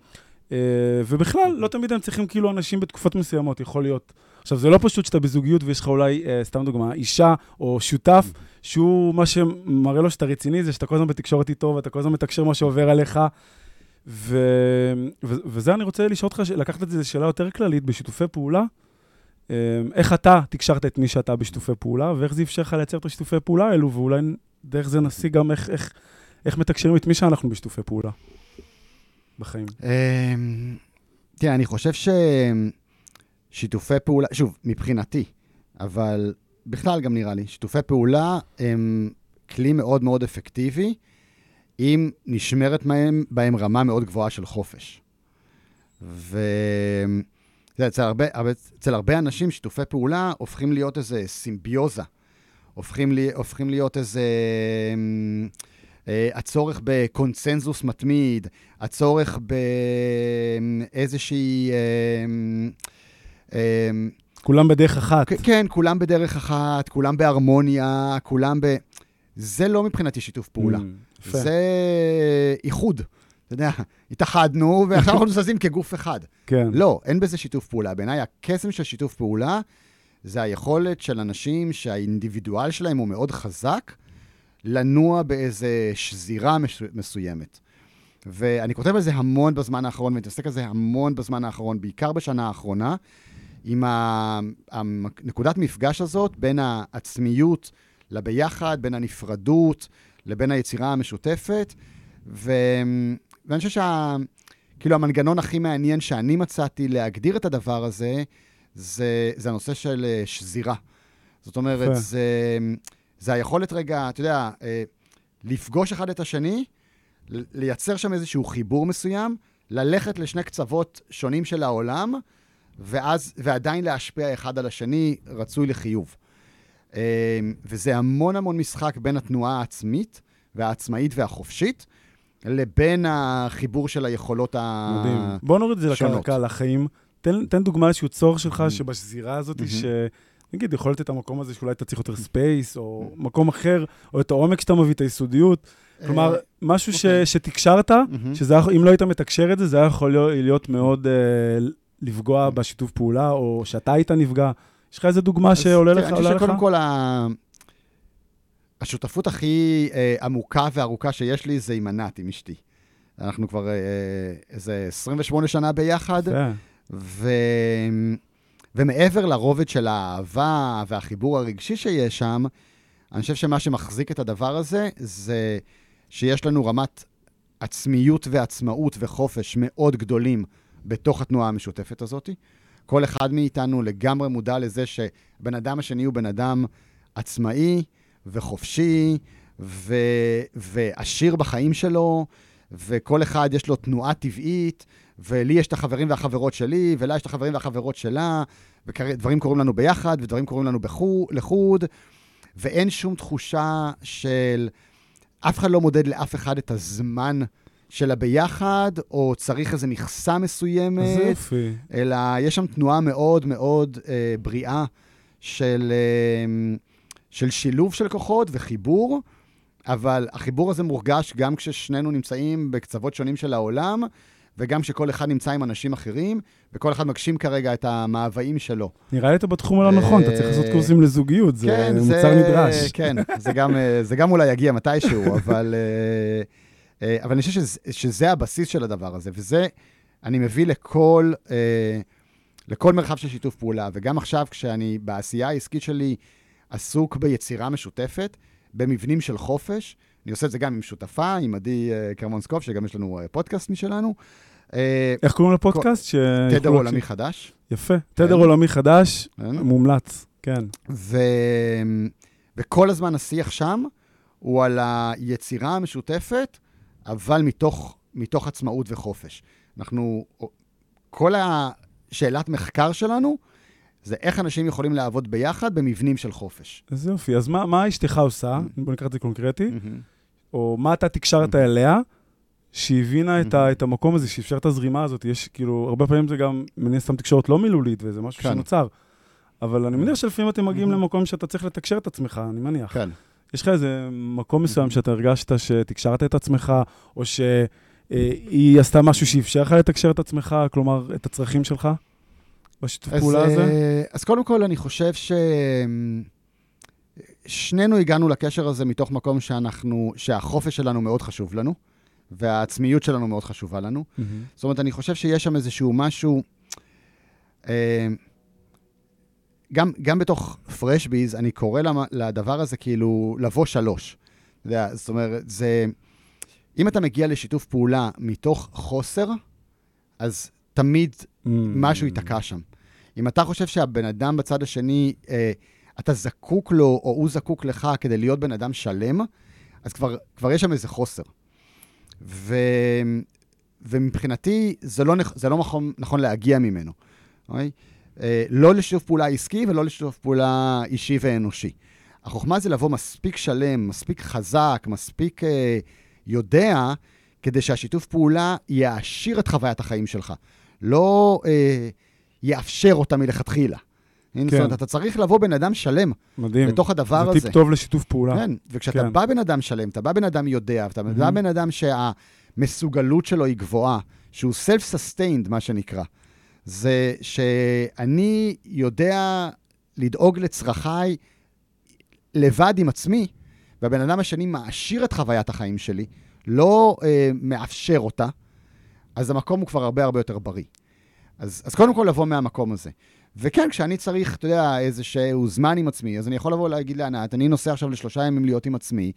אה, ובכלל, לא תמיד הם צריכים כאילו אנשים בתקופות מסוימות, יכול להיות. עכשיו, זה לא פשוט שאתה בזוגיות ויש לך אולי, אה, סתם דוגמה, אישה או שותף, שהוא, מה שמראה לו שאתה רציני זה שאתה כל הזמן בתקשורת איתו ואתה כל הזמן מתקשר מה שעובר עליך. ו... ו... וזה אני רוצה לשאול אותך, לקחת את זה לשאלה יותר כללית, בשיתופי פעולה, אה, איך אתה תקשרת את מי שאתה בשיתופי פעולה, ואיך זה אפשר לך לייצר את השיתופי פעולה האלו, ואולי דרך זה נשיג גם איך, איך, איך מתקשרים את מי שאנחנו בשיתופי פעולה בחיים. אמ, תראה, אני חושב ש... שיתופי פעולה, שוב, מבחינתי, אבל בכלל גם נראה לי, שיתופי פעולה הם כלי מאוד מאוד אפקטיבי, אם נשמרת בהם, בהם רמה מאוד גבוהה של חופש. ו... זה, אצל, הרבה, אצל הרבה אנשים שיתופי פעולה הופכים להיות איזה סימביוזה. הופכים, לי, הופכים להיות איזה... אה, הצורך בקונצנזוס מתמיד, הצורך באיזושהי... כולם בדרך אחת. כן, כולם בדרך אחת, כולם בהרמוניה, כולם ב... זה לא מבחינתי שיתוף פעולה. Mm, זה איחוד. אתה יודע, התאחדנו, ועכשיו אנחנו זזים כגוף אחד. כן. לא, אין בזה שיתוף פעולה. בעיניי, הקסם של שיתוף פעולה זה היכולת של אנשים שהאינדיבידואל שלהם הוא מאוד חזק, לנוע באיזה שזירה מש... מסוימת. ואני כותב על זה המון בזמן האחרון, ומתעסק על זה המון בזמן האחרון, בעיקר בשנה האחרונה, עם הנקודת מפגש הזאת בין העצמיות לביחד, בין הנפרדות לבין היצירה המשותפת. ו... ואני חושב שה... כאילו, המנגנון הכי מעניין שאני מצאתי להגדיר את הדבר הזה, זה, זה הנושא של אה, שזירה. זאת אומרת, זה, זה היכולת רגע, אתה יודע, אה, לפגוש אחד את השני, לייצר שם איזשהו חיבור מסוים, ללכת לשני קצוות שונים של העולם, ואז, ועדיין להשפיע אחד על השני, רצוי לחיוב. אה, וזה המון המון משחק בין התנועה העצמית והעצמאית והחופשית, לבין החיבור של היכולות השונות. מדהים. בוא נוריד את זה לקרקע, לחיים. תן, תן דוגמה לאיזשהו צורך שלך mm-hmm. שבשזירה הזאת, mm-hmm. ש... נגיד, יכול להיות את המקום הזה שאולי אתה צריך יותר space, או mm-hmm. מקום אחר, או את העומק שאתה מביא, את היסודיות. כלומר, אה, משהו ש, אוקיי. שתקשרת, שזה, אם לא היית מתקשר את זה, זה היה יכול להיות מאוד uh, לפגוע בשיתוף פעולה, או שאתה היית נפגע. יש לך איזה דוגמה שעולה לך? אני חושב שקודם כל, השותפות הכי אה, עמוקה וארוכה שיש לי זה עם ענת, עם אשתי. אנחנו כבר אה, איזה 28 שנה ביחד, ו... ומעבר לרובד של האהבה והחיבור הרגשי שיש שם, אני חושב שמה שמחזיק את הדבר הזה, זה שיש לנו רמת עצמיות ועצמאות וחופש מאוד גדולים בתוך התנועה המשותפת הזאת. כל אחד מאיתנו לגמרי מודע לזה שבן אדם השני הוא בן אדם עצמאי, וחופשי, ו, ועשיר בחיים שלו, וכל אחד יש לו תנועה טבעית, ולי יש את החברים והחברות שלי, ולה יש את החברים והחברות שלה, ודברים קורים לנו ביחד, ודברים קורים לנו בחו, לחוד, ואין שום תחושה של... אף אחד לא מודד לאף אחד את הזמן של הביחד, או צריך איזו מכסה מסוימת. זה יופי. אלא יש שם תנועה מאוד מאוד אה, בריאה של... אה, של שילוב של כוחות וחיבור, אבל החיבור הזה מורגש גם כששנינו נמצאים בקצוות שונים של העולם, וגם כשכל אחד נמצא עם אנשים אחרים, וכל אחד מגשים כרגע את המאוויים שלו. נראה לי אתה בתחום הלא נכון, אתה צריך לעשות אה, קורסים לזוגיות, זה כן, מוצר נדרש. כן, זה גם, אה, זה גם אולי יגיע מתישהו, [laughs] אבל, אה, אבל אני חושב שזה, שזה הבסיס של הדבר הזה, וזה אני מביא לכל, לכל מרחב של שיתוף פעולה. וגם עכשיו, כשאני בעשייה העסקית שלי, עסוק ביצירה משותפת, במבנים של חופש. אני עושה את זה גם עם שותפה, עם עדי uh, קרמונסקוף, שגם יש לנו פודקאסט משלנו. איך קוראים לפודקאסט? ש... תדר עולמי חדש. יפה, תדר עולמי חדש, מומלץ, כן. ו... וכל הזמן השיח שם הוא על היצירה המשותפת, אבל מתוך, מתוך עצמאות וחופש. אנחנו, כל השאלת מחקר שלנו זה איך אנשים יכולים לעבוד ביחד במבנים של חופש. איזה יופי. אז מה, מה אשתך עושה? Mm-hmm. בוא נקרא את זה קונקרטי. Mm-hmm. או מה אתה תקשרת mm-hmm. אליה, שהבינה mm-hmm. את, ה, את המקום הזה, שאפשר את הזרימה הזאת. יש, כאילו, הרבה פעמים זה גם, מניח סתם תקשורת לא מילולית, וזה משהו כן. שנוצר. אבל אני מניח שלפעמים אתם מגיעים mm-hmm. למקום שאתה צריך לתקשר את עצמך, אני מניח. כן. יש לך איזה מקום מסוים mm-hmm. שאתה הרגשת שתקשרת את עצמך, או שהיא עשתה משהו שאפשר לך לתקשר את עצמך, כלומר, את הצרכים שלך? בשיתוף פעולה הזה? אה, אז קודם כל, אני חושב ששנינו הגענו לקשר הזה מתוך מקום שאנחנו, שהחופש שלנו מאוד חשוב לנו, והעצמיות שלנו מאוד חשובה לנו. Mm-hmm. זאת אומרת, אני חושב שיש שם איזשהו משהו... אה, גם, גם בתוך פרשביז, אני קורא לדבר הזה כאילו לבוא שלוש. זאת אומרת, זה... אם אתה מגיע לשיתוף פעולה מתוך חוסר, אז תמיד mm. משהו ייתקע שם. אם אתה חושב שהבן אדם בצד השני, אה, אתה זקוק לו, או הוא זקוק לך כדי להיות בן אדם שלם, אז כבר, כבר יש שם איזה חוסר. ו, ומבחינתי, זה לא, נכ- זה לא נכון, נכון להגיע ממנו. אוקיי? אה, לא לשיתוף פעולה עסקי ולא לשיתוף פעולה אישי ואנושי. החוכמה זה לבוא מספיק שלם, מספיק חזק, מספיק אה, יודע, כדי שהשיתוף פעולה יעשיר את חוויית החיים שלך. לא אה, יאפשר אותה מלכתחילה. כן. זאת אומרת, אתה צריך לבוא בן אדם שלם מדהים. לתוך הדבר זה הזה. טיפ טוב לשיתוף פעולה. כן, וכשאתה כן. בא בן אדם שלם, אתה בא בן אדם יודע, ואתה בא מהמם. בן אדם שהמסוגלות שלו היא גבוהה, שהוא self-sustained, מה שנקרא, זה שאני יודע לדאוג לצרכיי לבד עם עצמי, והבן אדם השני מעשיר את חוויית החיים שלי, לא אה, מאפשר אותה, אז המקום הוא כבר הרבה הרבה יותר בריא. אז, אז קודם כל לבוא מהמקום הזה. וכן, כשאני צריך, אתה יודע, איזשהו זמן עם עצמי, אז אני יכול לבוא ולהגיד לענת, אני נוסע עכשיו לשלושה ימים להיות עם עצמי,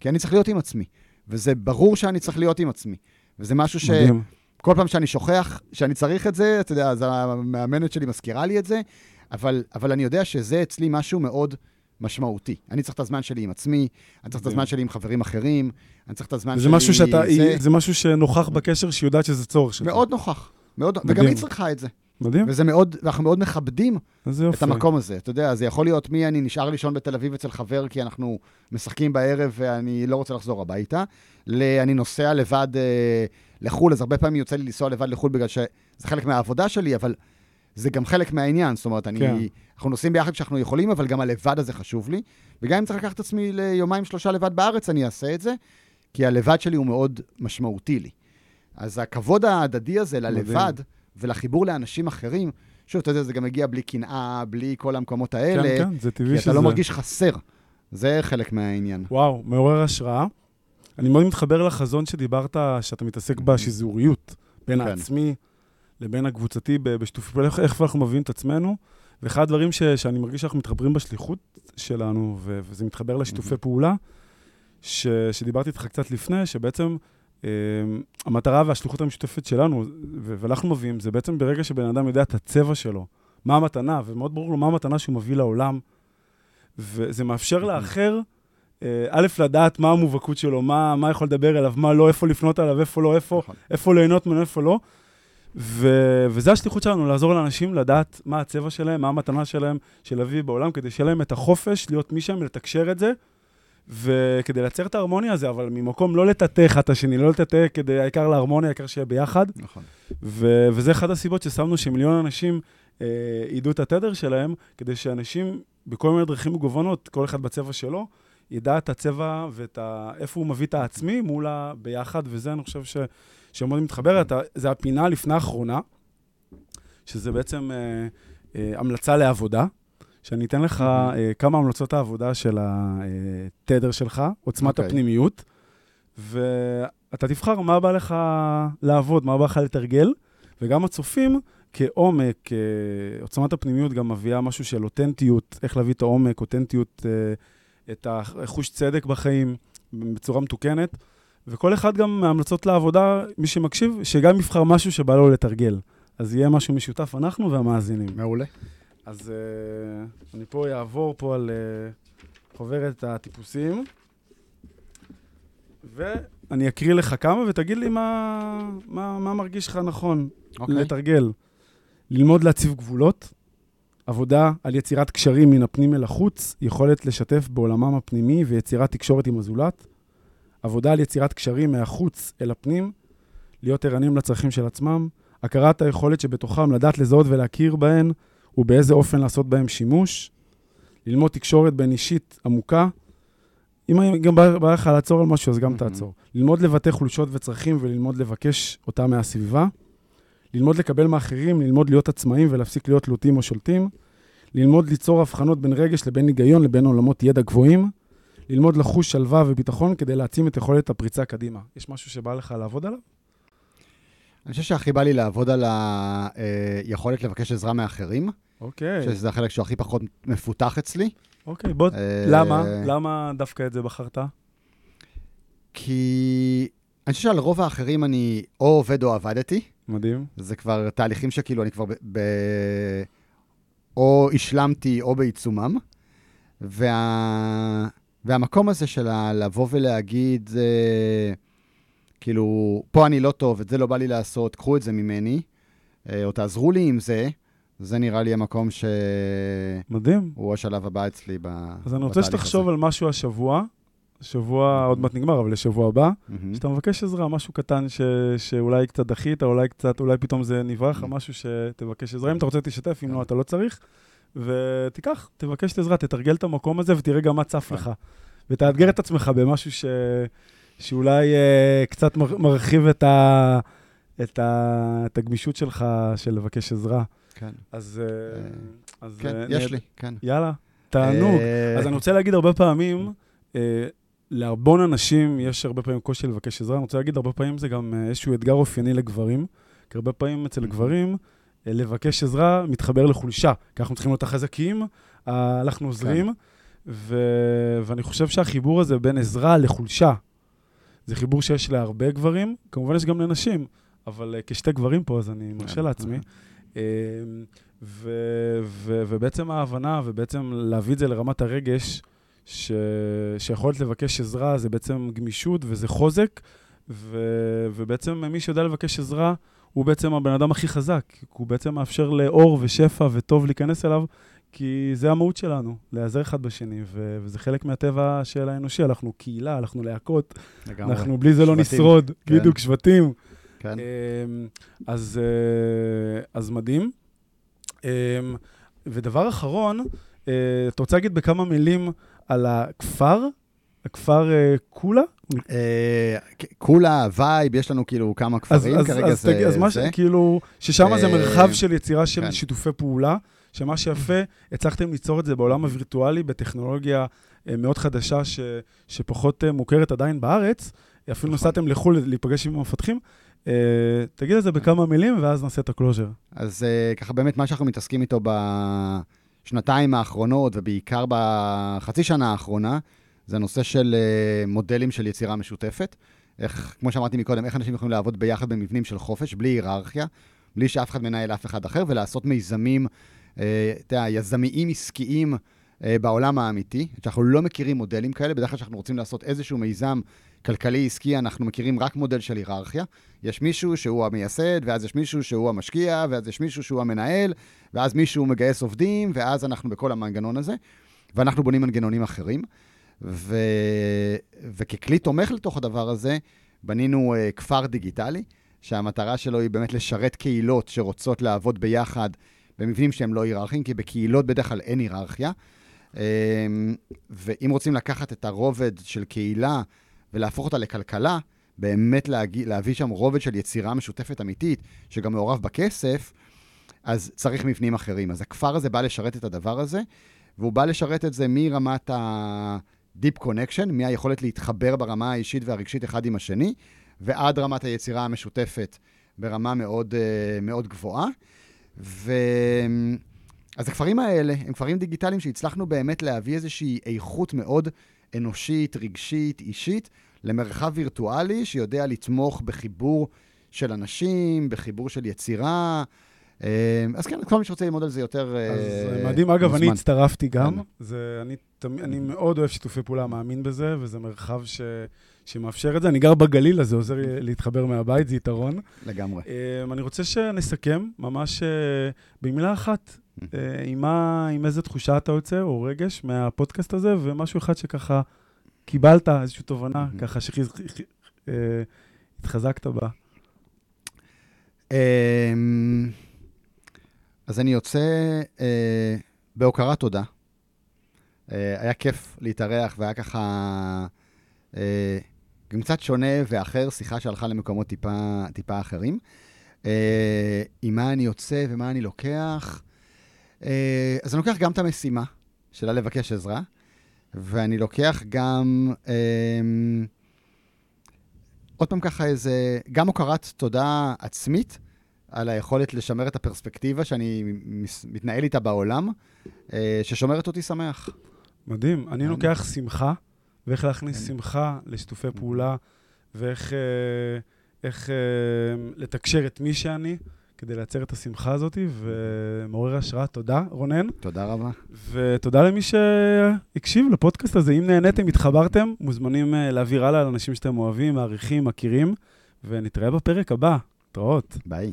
כי אני צריך להיות עם עצמי. וזה ברור שאני צריך להיות עם עצמי. וזה משהו ש... מדהים. כל פעם שאני שוכח שאני צריך את זה, אתה יודע, אז המאמנת שלי מזכירה לי את זה, אבל, אבל אני יודע שזה אצלי משהו מאוד משמעותי. אני צריך את הזמן שלי עם עצמי, אני צריך את הזמן שלי עם חברים אחרים, אני צריך את הזמן זה שלי... משהו שאתה, זה זה משהו שנוכח בקשר, שהיא יודעת שזה צורך שלך. מאוד נוכח. מאוד. וגם היא צריכה את זה. מדהים, וזה מאוד, ואנחנו מאוד מכבדים. את המקום הזה. אתה יודע, זה יכול להיות מי אני נשאר לישון בתל אביב אצל חבר כי אנחנו משחקים בערב ואני לא רוצה לחזור הביתה, ל- אני נוסע לבד אה, לחו"ל, אז הרבה פעמים יוצא לי לנסוע לבד לחו"ל בגלל שזה חלק מהעבודה שלי, אבל זה גם חלק מהעניין. זאת אומרת, אני, כן. אנחנו נוסעים ביחד כשאנחנו יכולים, אבל גם הלבד הזה חשוב לי. וגם אם צריך לקחת את עצמי ליומיים, שלושה לבד בארץ, אני אעשה את זה, כי הלבד שלי הוא מאוד משמעותי לי. אז הכבוד ההדדי הזה ללבד ולחיבור לאנשים אחרים, שוב, אתה יודע, זה גם מגיע בלי קנאה, בלי כל המקומות האלה, כן, כן, זה טבעי כי שזה... אתה לא מרגיש חסר. זה חלק מהעניין. וואו, מעורר השראה. אני מאוד מתחבר לחזון שדיברת, שאתה מתעסק בשזוריות, בין כן. העצמי לבין הקבוצתי בשיתוף פעולה, איך- איך אנחנו מביאים את עצמנו. ואחד הדברים ש, שאני מרגיש שאנחנו מתחברים בשליחות שלנו, ו, וזה מתחבר לשיתופי פעולה, ש, שדיברתי איתך קצת לפני, שבעצם אה, המטרה והשליחות המשותפת שלנו, ו- ואנחנו מביאים, זה בעצם ברגע שבן אדם יודע את הצבע שלו, מה המתנה, ומאוד ברור לו מה המתנה שהוא מביא לעולם, וזה מאפשר לאחר, אה, א', לדעת מה המובהקות שלו, מה, מה יכול לדבר אליו, מה לא, איפה לפנות אליו, איפה לא, איפה, נכון. איפה ליהנות ממנו, איפה לא. ו... וזה השליחות שלנו, לעזור לאנשים לדעת מה הצבע שלהם, מה המתנה שלהם, של להביא בעולם, כדי שיהיה להם את החופש להיות מי שהם, לתקשר את זה, וכדי לייצר את ההרמוניה הזה, אבל ממקום לא לטאטא אחד את השני, לא לטאטא כדי, העיקר להרמוניה, העיקר שיהיה ביחד. נכון. ו- וזה אחת הסיבות ששמנו שמיליון אנשים אה, ידעו את התדר שלהם, כדי שאנשים בכל מיני דרכים מגוונות, כל אחד בצבע שלו, ידע את הצבע ואת ה... איפה הוא מביא את העצמי מול הביחד, וזה אני חושב ש... שמאוד מתחבר. אתה, זה הפינה לפני האחרונה, שזה בעצם אה, אה, המלצה לעבודה, שאני אתן לך אה, כמה המלצות העבודה של התדר שלך, עוצמת אוקיי. הפנימיות, ואתה תבחר מה בא לך לעבוד, מה בא לך לתרגל, וגם הצופים, כעומק, אה, עוצמת הפנימיות גם מביאה משהו של אותנטיות, איך להביא את העומק, אותנטיות, אה, את החוש צדק בחיים בצורה מתוקנת. וכל אחד גם מההמלצות לעבודה, מי שמקשיב, שגם יבחר משהו שבא לו לתרגל. אז יהיה משהו משותף, אנחנו והמאזינים. מעולה. אז uh, אני פה אעבור פה על uh, חוברת הטיפוסים, ואני אקריא לך כמה ותגיד לי מה, מה, מה מרגיש לך נכון אוקיי. לתרגל. ללמוד להציב גבולות, עבודה על יצירת קשרים מן הפנים אל החוץ, יכולת לשתף בעולמם הפנימי ויצירת תקשורת עם הזולת, עבודה על יצירת קשרים מהחוץ אל הפנים, להיות ערניים לצרכים של עצמם, הכרת היכולת שבתוכם לדעת לזהות ולהכיר בהן ובאיזה אופן לעשות בהם שימוש, ללמוד תקשורת בין אישית עמוקה. אם גם בא לך לעצור על משהו, אז גם. תעצור. ללמוד לבטא חולשות וצרכים וללמוד לבקש אותם מהסביבה. ללמוד לקבל מאחרים, ללמוד להיות עצמאים ולהפסיק להיות תלותים או שולטים. ללמוד ליצור הבחנות בין רגש לבין היגיון לבין עולמות ידע גבוהים. ללמוד לחוש שלווה וביטחון כדי להעצים את יכולת הפריצה קדימה. יש משהו שבא לך לעבוד עליו? אני חושב שהכי בא לי לעבוד על היכולת לבקש עזרה מאחרים, אוקיי. שזה החלק שהוא הכי פחות מפותח אצלי. אוקיי, בוא, אה, למה? למה דווקא את זה בחרת? כי אני חושב שעל רוב האחרים אני או עובד או עבדתי. מדהים. זה כבר תהליכים שכאילו אני כבר ב... ב... או השלמתי או בעיצומם. וה... והמקום הזה של לבוא ולהגיד, אה, כאילו, פה אני לא טוב, את זה לא בא לי לעשות, קחו את זה ממני, אה, או תעזרו לי עם זה, זה נראה לי המקום שהוא מדהים. השלב הבא אצלי ב... אז אני רוצה בתהליך שתחשוב הזה. על משהו השבוע, שבוע עוד מעט נגמר, אבל לשבוע הבא. שאתה מבקש עזרה, משהו קטן ש... שאולי קצת דחית, אולי קצת, אולי פתאום זה נברח, משהו שתבקש עזרה. אם אתה רוצה, תשתף, אם לא, אתה לא צריך. ותיקח, תבקש את עזרה, תתרגל את המקום הזה ותראה גם מה צף לך. ותאתגר את עצמך במשהו ש... שאולי אה, קצת מר... מרחיב את, ה... את, ה... את הגמישות שלך של לבקש עזרה. כן, אז... אה, אה, אז כן, אה, יש נהד- לי, כן. יאללה, תענוג. אה, אז אני רוצה להגיד הרבה פעמים, אה, להרבון אנשים יש הרבה פעמים קושי לבקש עזרה. אני רוצה להגיד, הרבה פעמים זה גם אה, איזשהו אתגר אופייני לגברים, כי הרבה פעמים אצל גברים, אה, לבקש עזרה מתחבר לחולשה, כי אנחנו צריכים להיות החזקים, אה, אנחנו עוזרים, ו- ואני חושב שהחיבור הזה בין עזרה לחולשה, זה חיבור שיש להרבה גברים, כמובן יש גם לנשים, אבל כשתי גברים פה, אז אני מרשה כן. לעצמי. אה, ו- ו- ובעצם ההבנה, ובעצם להביא את זה לרמת הרגש, ש- שיכולת לבקש עזרה זה בעצם גמישות וזה חוזק, ו- ובעצם מי שיודע לבקש עזרה, הוא בעצם הבן אדם הכי חזק, הוא בעצם מאפשר לאור ושפע וטוב להיכנס אליו, כי זה המהות שלנו, להיעזר אחד בשני, ו- וזה חלק מהטבע של האנושי, אנחנו קהילה, אנחנו להקות, לגמרי. אנחנו בלי זה לא שבטים. נשרוד, כן. בדיוק, שבטים. כן. אמ, אז, אה, אז מדהים. אמ, ודבר אחרון, אתה רוצה להגיד בכמה מילים על הכפר? הכפר אה, קולה? אה, כולה, וייב, יש לנו כאילו כמה כפרים, כרגע אז, זה... תגיד, אז מה ש... זה. כאילו, ששם זה אה, מרחב של יצירה של כן. שיתופי פעולה, שמה שיפה, הצלחתם ליצור את זה בעולם הווירטואלי, בטכנולוגיה אה, מאוד חדשה, ש, שפחות אה, מוכרת עדיין בארץ. אפילו נכון. נסעתם לחו"ל להיפגש עם המפתחים. אה, תגיד את זה בכמה מילים, ואז נעשה את הקלוז'ר. אז אה, ככה באמת מה שאנחנו מתעסקים איתו בשנתיים האחרונות, ובעיקר בחצי שנה האחרונה, זה הנושא של אה, מודלים של יצירה משותפת. איך, כמו שאמרתי מקודם, איך אנשים יכולים לעבוד ביחד במבנים של חופש, בלי היררכיה, בלי שאף אחד מנהל אף אחד אחר, ולעשות מיזמים, אה, אתה יודע, יזמיים עסקיים אה, בעולם האמיתי. שאנחנו לא מכירים מודלים כאלה, בדרך כלל כשאנחנו רוצים לעשות איזשהו מיזם כלכלי עסקי, אנחנו מכירים רק מודל של היררכיה. יש מישהו שהוא המייסד, ואז יש מישהו שהוא המשקיע, ואז יש מישהו שהוא המנהל, ואז מישהו מגייס עובדים, ואז אנחנו בכל המנגנון הזה, ואנחנו בונים מנגנונים אחרים. ו... וככלי תומך לתוך הדבר הזה, בנינו uh, כפר דיגיטלי, שהמטרה שלו היא באמת לשרת קהילות שרוצות לעבוד ביחד במבנים שהם לא היררכיים, כי בקהילות בדרך כלל אין היררכיה. Um, ואם רוצים לקחת את הרובד של קהילה ולהפוך אותה לכלכלה, באמת להגיע, להביא שם רובד של יצירה משותפת אמיתית, שגם מעורב בכסף, אז צריך מבנים אחרים. אז הכפר הזה בא לשרת את הדבר הזה, והוא בא לשרת את זה מרמת ה-deep connection, מהיכולת להתחבר ברמה האישית והרגשית אחד עם השני, ועד רמת היצירה המשותפת ברמה מאוד, אה, מאוד גבוהה. ו... אז הכפרים האלה הם כפרים דיגיטליים שהצלחנו באמת להביא איזושהי איכות מאוד אנושית, רגשית, אישית, למרחב וירטואלי שיודע לתמוך בחיבור של אנשים, בחיבור של יצירה. אה, אז כן, כל מי שרוצה ללמוד על זה יותר אז אה, מדהים. אגב, אני. הצטרפתי גם. כן. זה, אני, אני מאוד אוהב שיתופי פעולה, מאמין בזה, וזה מרחב ש, שמאפשר את זה. אני גר בגליל, אז זה עוזר להתחבר מהבית, זה יתרון. לגמרי. אמ, אני רוצה שנסכם ממש אה, במילה אחת, אה, עם, מה, עם איזה תחושה אתה יוצא, או רגש, מהפודקאסט הזה, ומשהו אחד שככה קיבלת, איזושהי תובנה. ככה שהתחזקת בה. אמ, אז אני יוצא אה, בהוקרת תודה. אה, היה כיף להתארח, והיה ככה אה, גם קצת שונה ואחר, שיחה שהלכה למקומות טיפה, טיפה אחרים. אה, עם מה אני יוצא ומה אני לוקח. אה, אז אני לוקח גם את המשימה שלה לבקש עזרה, ואני לוקח גם... אה, עוד פעם ככה איזה, גם הוקרת תודה עצמית על היכולת לשמר את הפרספקטיבה שאני מתנהל איתה בעולם, אה, ששומרת אותי שמח. מדהים. אני. לוקח שמחה, ואיך להכניס. שמחה לשיתופי פעולה, ואיך אה, איך, אה, לתקשר את מי שאני, כדי לייצר את השמחה הזאת, ומעורר השראה. תודה, רונן. תודה רבה. ותודה למי שהקשיב לפודקאסט הזה. אם נהניתם, התחברתם, מוזמנים אה, להעביר הלאה לאנשים שאתם אוהבים, מעריכים, מכירים, ונתראה בפרק הבא. התראות. ביי.